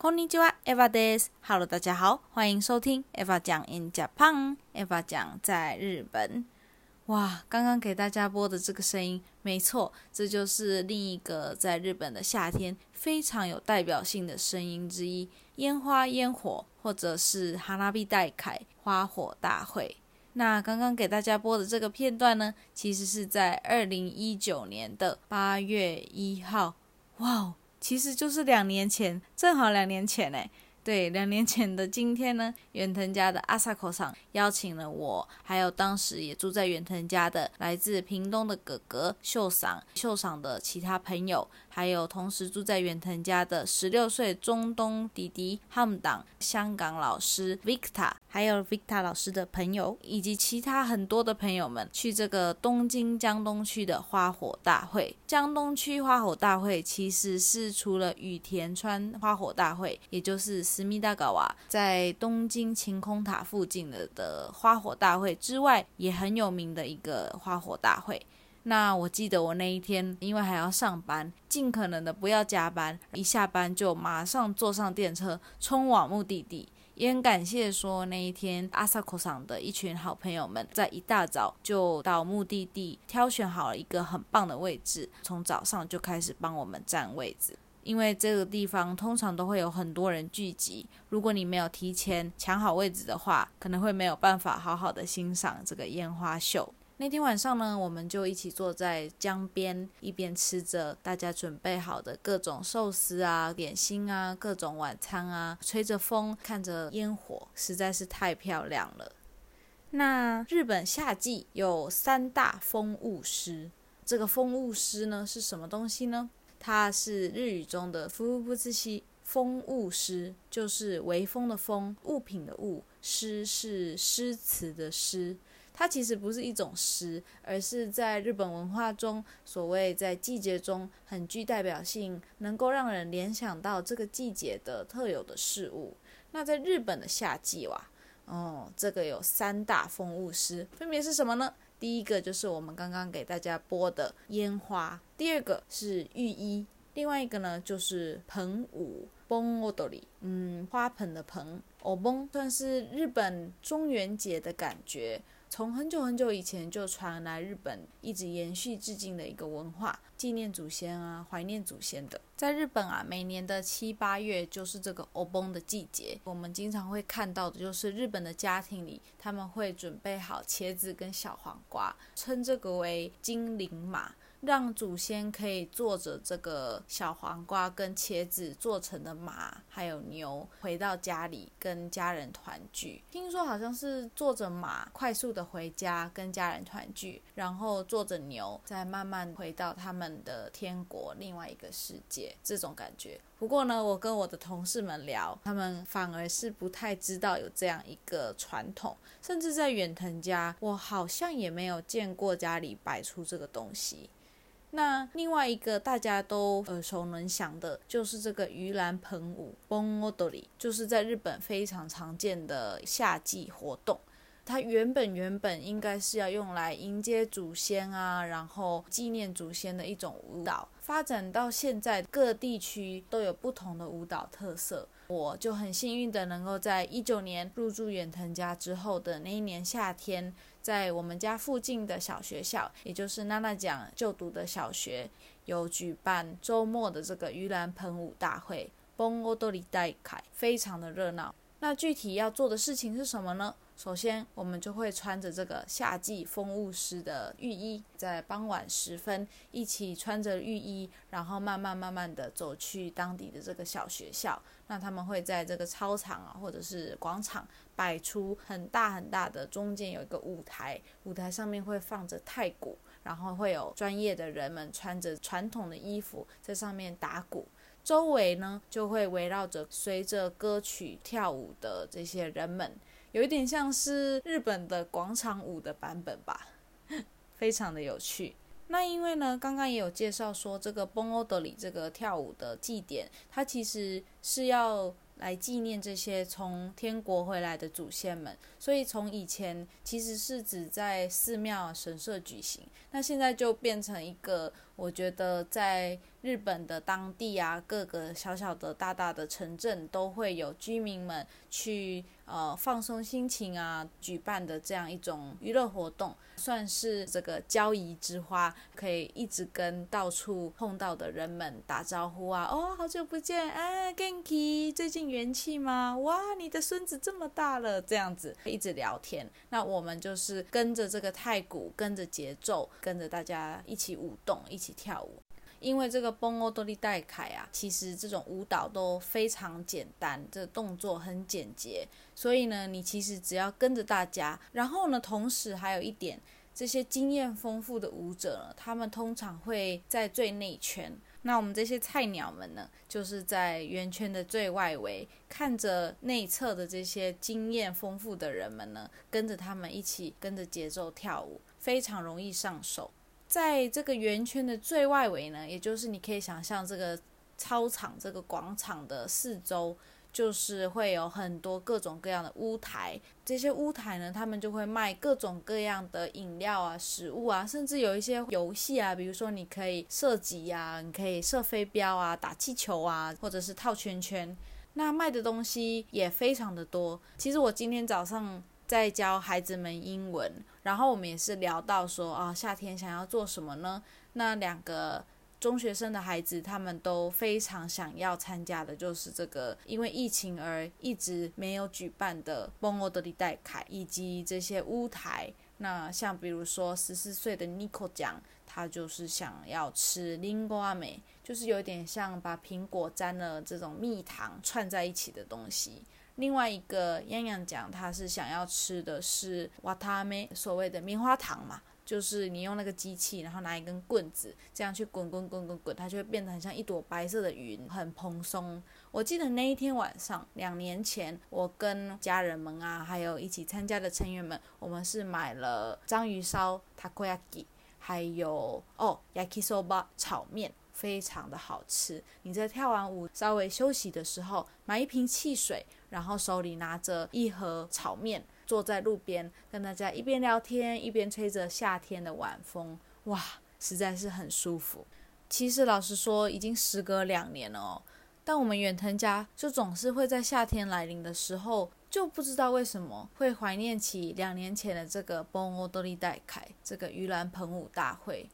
こんにちは，Eva です。Hello，大家好，欢迎收听 Eva 讲 in Japan。Eva 讲在日本。哇，刚刚给大家播的这个声音，没错，这就是另一个在日本的夏天非常有代表性的声音之一——烟花烟火，或者是哈拉比代凯花火大会。那刚刚给大家播的这个片段呢，其实是在二零一九年的八月一号。哇哦！ 其实就是两年前，正好两年前诶。对，两年前的今天呢，远藤家的阿萨口上邀请了我，还有当时也住在远藤家的来自屏东的哥哥秀赏，秀赏的其他朋友。还有同时住在远藤家的十六岁中东弟弟汉党香港老师 Victor，还有 Victor 老师的朋友，以及其他很多的朋友们，去这个东京江东区的花火大会。江东区花火大会其实是除了羽田川花火大会，也就是斯密达高瓦在东京晴空塔附近的的花火大会之外，也很有名的一个花火大会。那我记得我那一天，因为还要上班，尽可能的不要加班，一下班就马上坐上电车，冲往目的地。也很感谢说那一天阿萨库上的一群好朋友们，在一大早就到目的地，挑选好了一个很棒的位置，从早上就开始帮我们占位置。因为这个地方通常都会有很多人聚集，如果你没有提前抢好位置的话，可能会没有办法好好的欣赏这个烟花秀。那天晚上呢，我们就一起坐在江边，一边吃着大家准备好的各种寿司啊、点心啊、各种晚餐啊，吹着风，看着烟火，实在是太漂亮了。那日本夏季有三大风物诗，这个风物诗呢是什么东西呢？它是日语中的“夫不自西”。风物诗就是微风的风，物品的物，诗是诗词的诗。它其实不是一种诗，而是在日本文化中，所谓在季节中很具代表性，能够让人联想到这个季节的特有的事物。那在日本的夏季哇，哦，这个有三大风物诗，分别是什么呢？第一个就是我们刚刚给大家播的烟花，第二个是浴衣，另外一个呢就是盆舞。盆踊り，嗯，花盆的盆，お盆算是日本中元节的感觉。从很久很久以前就传来日本，一直延续至今的一个文化，纪念祖先啊，怀念祖先的。在日本啊，每年的七八月就是这个欧崩的季节，我们经常会看到的就是日本的家庭里，他们会准备好茄子跟小黄瓜，称这个为金灵马。让祖先可以坐着这个小黄瓜跟茄子做成的马，还有牛，回到家里跟家人团聚。听说好像是坐着马快速的回家跟家人团聚，然后坐着牛再慢慢回到他们的天国另外一个世界这种感觉。不过呢，我跟我的同事们聊，他们反而是不太知道有这样一个传统，甚至在远藤家，我好像也没有见过家里摆出这个东西。那另外一个大家都耳熟能详的，就是这个盂兰盆舞 （Bonodori），就是在日本非常常见的夏季活动。它原本原本应该是要用来迎接祖先啊，然后纪念祖先的一种舞蹈。发展到现在，各地区都有不同的舞蹈特色。我就很幸运的能够在一九年入住远藤家之后的那一年夏天。在我们家附近的小学校，也就是娜娜讲就读的小学，有举办周末的这个盂兰盆舞大会，崩欧多里代凯，非常的热闹。那具体要做的事情是什么呢？首先，我们就会穿着这个夏季风物师的浴衣，在傍晚时分一起穿着浴衣，然后慢慢慢慢的走去当地的这个小学校。那他们会在这个操场啊，或者是广场摆出很大很大的，中间有一个舞台，舞台上面会放着太鼓，然后会有专业的人们穿着传统的衣服在上面打鼓，周围呢就会围绕着随着歌曲跳舞的这些人们。有一点像是日本的广场舞的版本吧，非常的有趣。那因为呢，刚刚也有介绍说，这个崩欧德里这个跳舞的祭典，它其实是要来纪念这些从天国回来的祖先们。所以从以前其实是指在寺庙神社举行，那现在就变成一个，我觉得在日本的当地啊，各个小小的、大大的城镇都会有居民们去。呃，放松心情啊，举办的这样一种娱乐活动，算是这个交谊之花，可以一直跟到处碰到的人们打招呼啊。哦，好久不见，啊，Ganky，最近元气吗？哇，你的孙子这么大了，这样子一直聊天。那我们就是跟着这个太鼓，跟着节奏，跟着大家一起舞动，一起跳舞。因为这个蹦欧多利代凯啊，其实这种舞蹈都非常简单，这动作很简洁，所以呢，你其实只要跟着大家，然后呢，同时还有一点，这些经验丰富的舞者呢，他们通常会在最内圈，那我们这些菜鸟们呢，就是在圆圈的最外围，看着内侧的这些经验丰富的人们呢，跟着他们一起跟着节奏跳舞，非常容易上手。在这个圆圈的最外围呢，也就是你可以想象这个操场、这个广场的四周，就是会有很多各种各样的屋台。这些屋台呢，他们就会卖各种各样的饮料啊、食物啊，甚至有一些游戏啊，比如说你可以射击呀，你可以射飞镖啊、打气球啊，或者是套圈圈。那卖的东西也非常的多。其实我今天早上。在教孩子们英文，然后我们也是聊到说啊，夏天想要做什么呢？那两个中学生的孩子，他们都非常想要参加的，就是这个因为疫情而一直没有举办的蹦欧德里代凯以及这些乌台。那像比如说十四岁的 Nico 讲，他就是想要吃 lingua 美，就是有点像把苹果沾了这种蜜糖串在一起的东西。另外一个洋洋讲，他是想要吃的是瓦塔梅，所谓的棉花糖嘛，就是你用那个机器，然后拿一根棍子，这样去滚滚滚滚滚，它就会变得很像一朵白色的云，很蓬松。我记得那一天晚上，两年前，我跟家人们啊，还有一起参加的成员们，我们是买了章鱼烧 （takoyaki），还有哦 yakisoba 炒面。非常的好吃。你在跳完舞稍微休息的时候，买一瓶汽水，然后手里拿着一盒炒面，坐在路边跟大家一边聊天，一边吹着夏天的晚风，哇，实在是很舒服。其实老实说，已经时隔两年了哦，但我们远藤家就总是会在夏天来临的时候，就不知道为什么会怀念起两年前的这个 Bon o d o 代凯这个盂兰盆舞大会。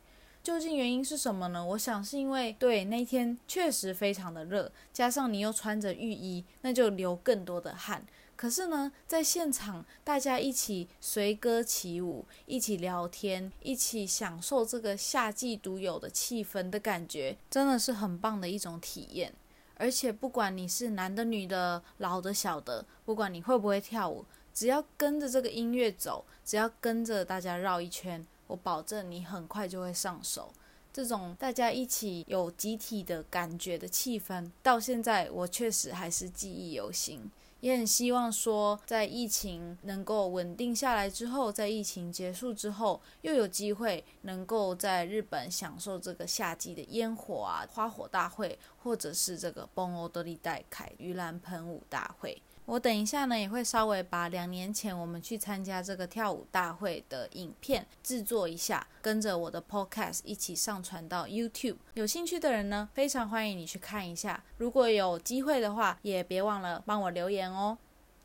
究竟原因是什么呢？我想是因为对那天确实非常的热，加上你又穿着浴衣，那就流更多的汗。可是呢，在现场大家一起随歌起舞，一起聊天，一起享受这个夏季独有的气氛的感觉，真的是很棒的一种体验。而且不管你是男的、女的、老的、小的，不管你会不会跳舞，只要跟着这个音乐走，只要跟着大家绕一圈。我保证你很快就会上手，这种大家一起有集体的感觉的气氛，到现在我确实还是记忆犹新。也很希望说，在疫情能够稳定下来之后，在疫情结束之后，又有机会能够在日本享受这个夏季的烟火啊、花火大会，或者是这个崩欧德利代凯盂兰喷雾大会。我等一下呢，也会稍微把两年前我们去参加这个跳舞大会的影片制作一下，跟着我的 podcast 一起上传到 YouTube。有兴趣的人呢，非常欢迎你去看一下。如果有机会的话，也别忘了帮我留言哦。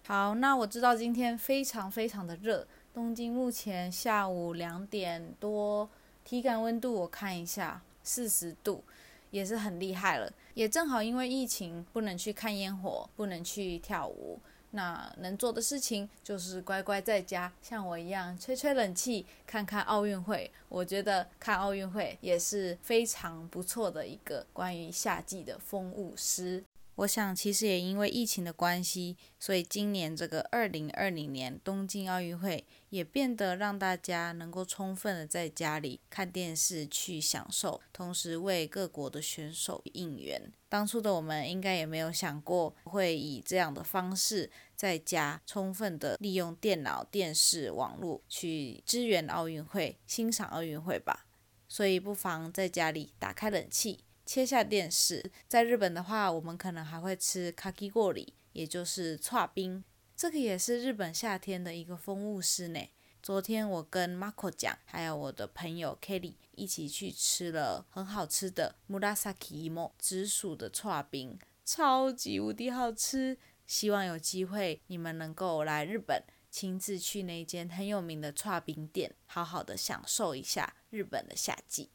好，那我知道今天非常非常的热，东京目前下午两点多，体感温度我看一下，四十度。也是很厉害了，也正好因为疫情不能去看烟火，不能去跳舞，那能做的事情就是乖乖在家，像我一样吹吹冷气，看看奥运会。我觉得看奥运会也是非常不错的一个关于夏季的风物诗。我想，其实也因为疫情的关系，所以今年这个二零二零年东京奥运会也变得让大家能够充分的在家里看电视去享受，同时为各国的选手应援。当初的我们应该也没有想过会以这样的方式在家充分的利用电脑、电视、网络去支援奥运会、欣赏奥运会吧。所以不妨在家里打开冷气。切下电视，在日本的话，我们可能还会吃卡基锅里，也就是串冰。这个也是日本夏天的一个风物诗呢。昨天我跟 Marco 讲，还有我的朋友 Kelly 一起去吃了很好吃的 Murasaki Imo 紫薯的串冰，超级无敌好吃。希望有机会你们能够来日本，亲自去那间很有名的串冰店，好好的享受一下日本的夏季。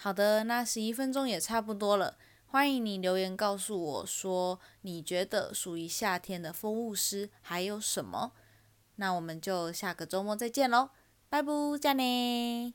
好的，那十一分钟也差不多了，欢迎你留言告诉我说，你觉得属于夏天的风物诗还有什么？那我们就下个周末再见喽，拜拜，加呢。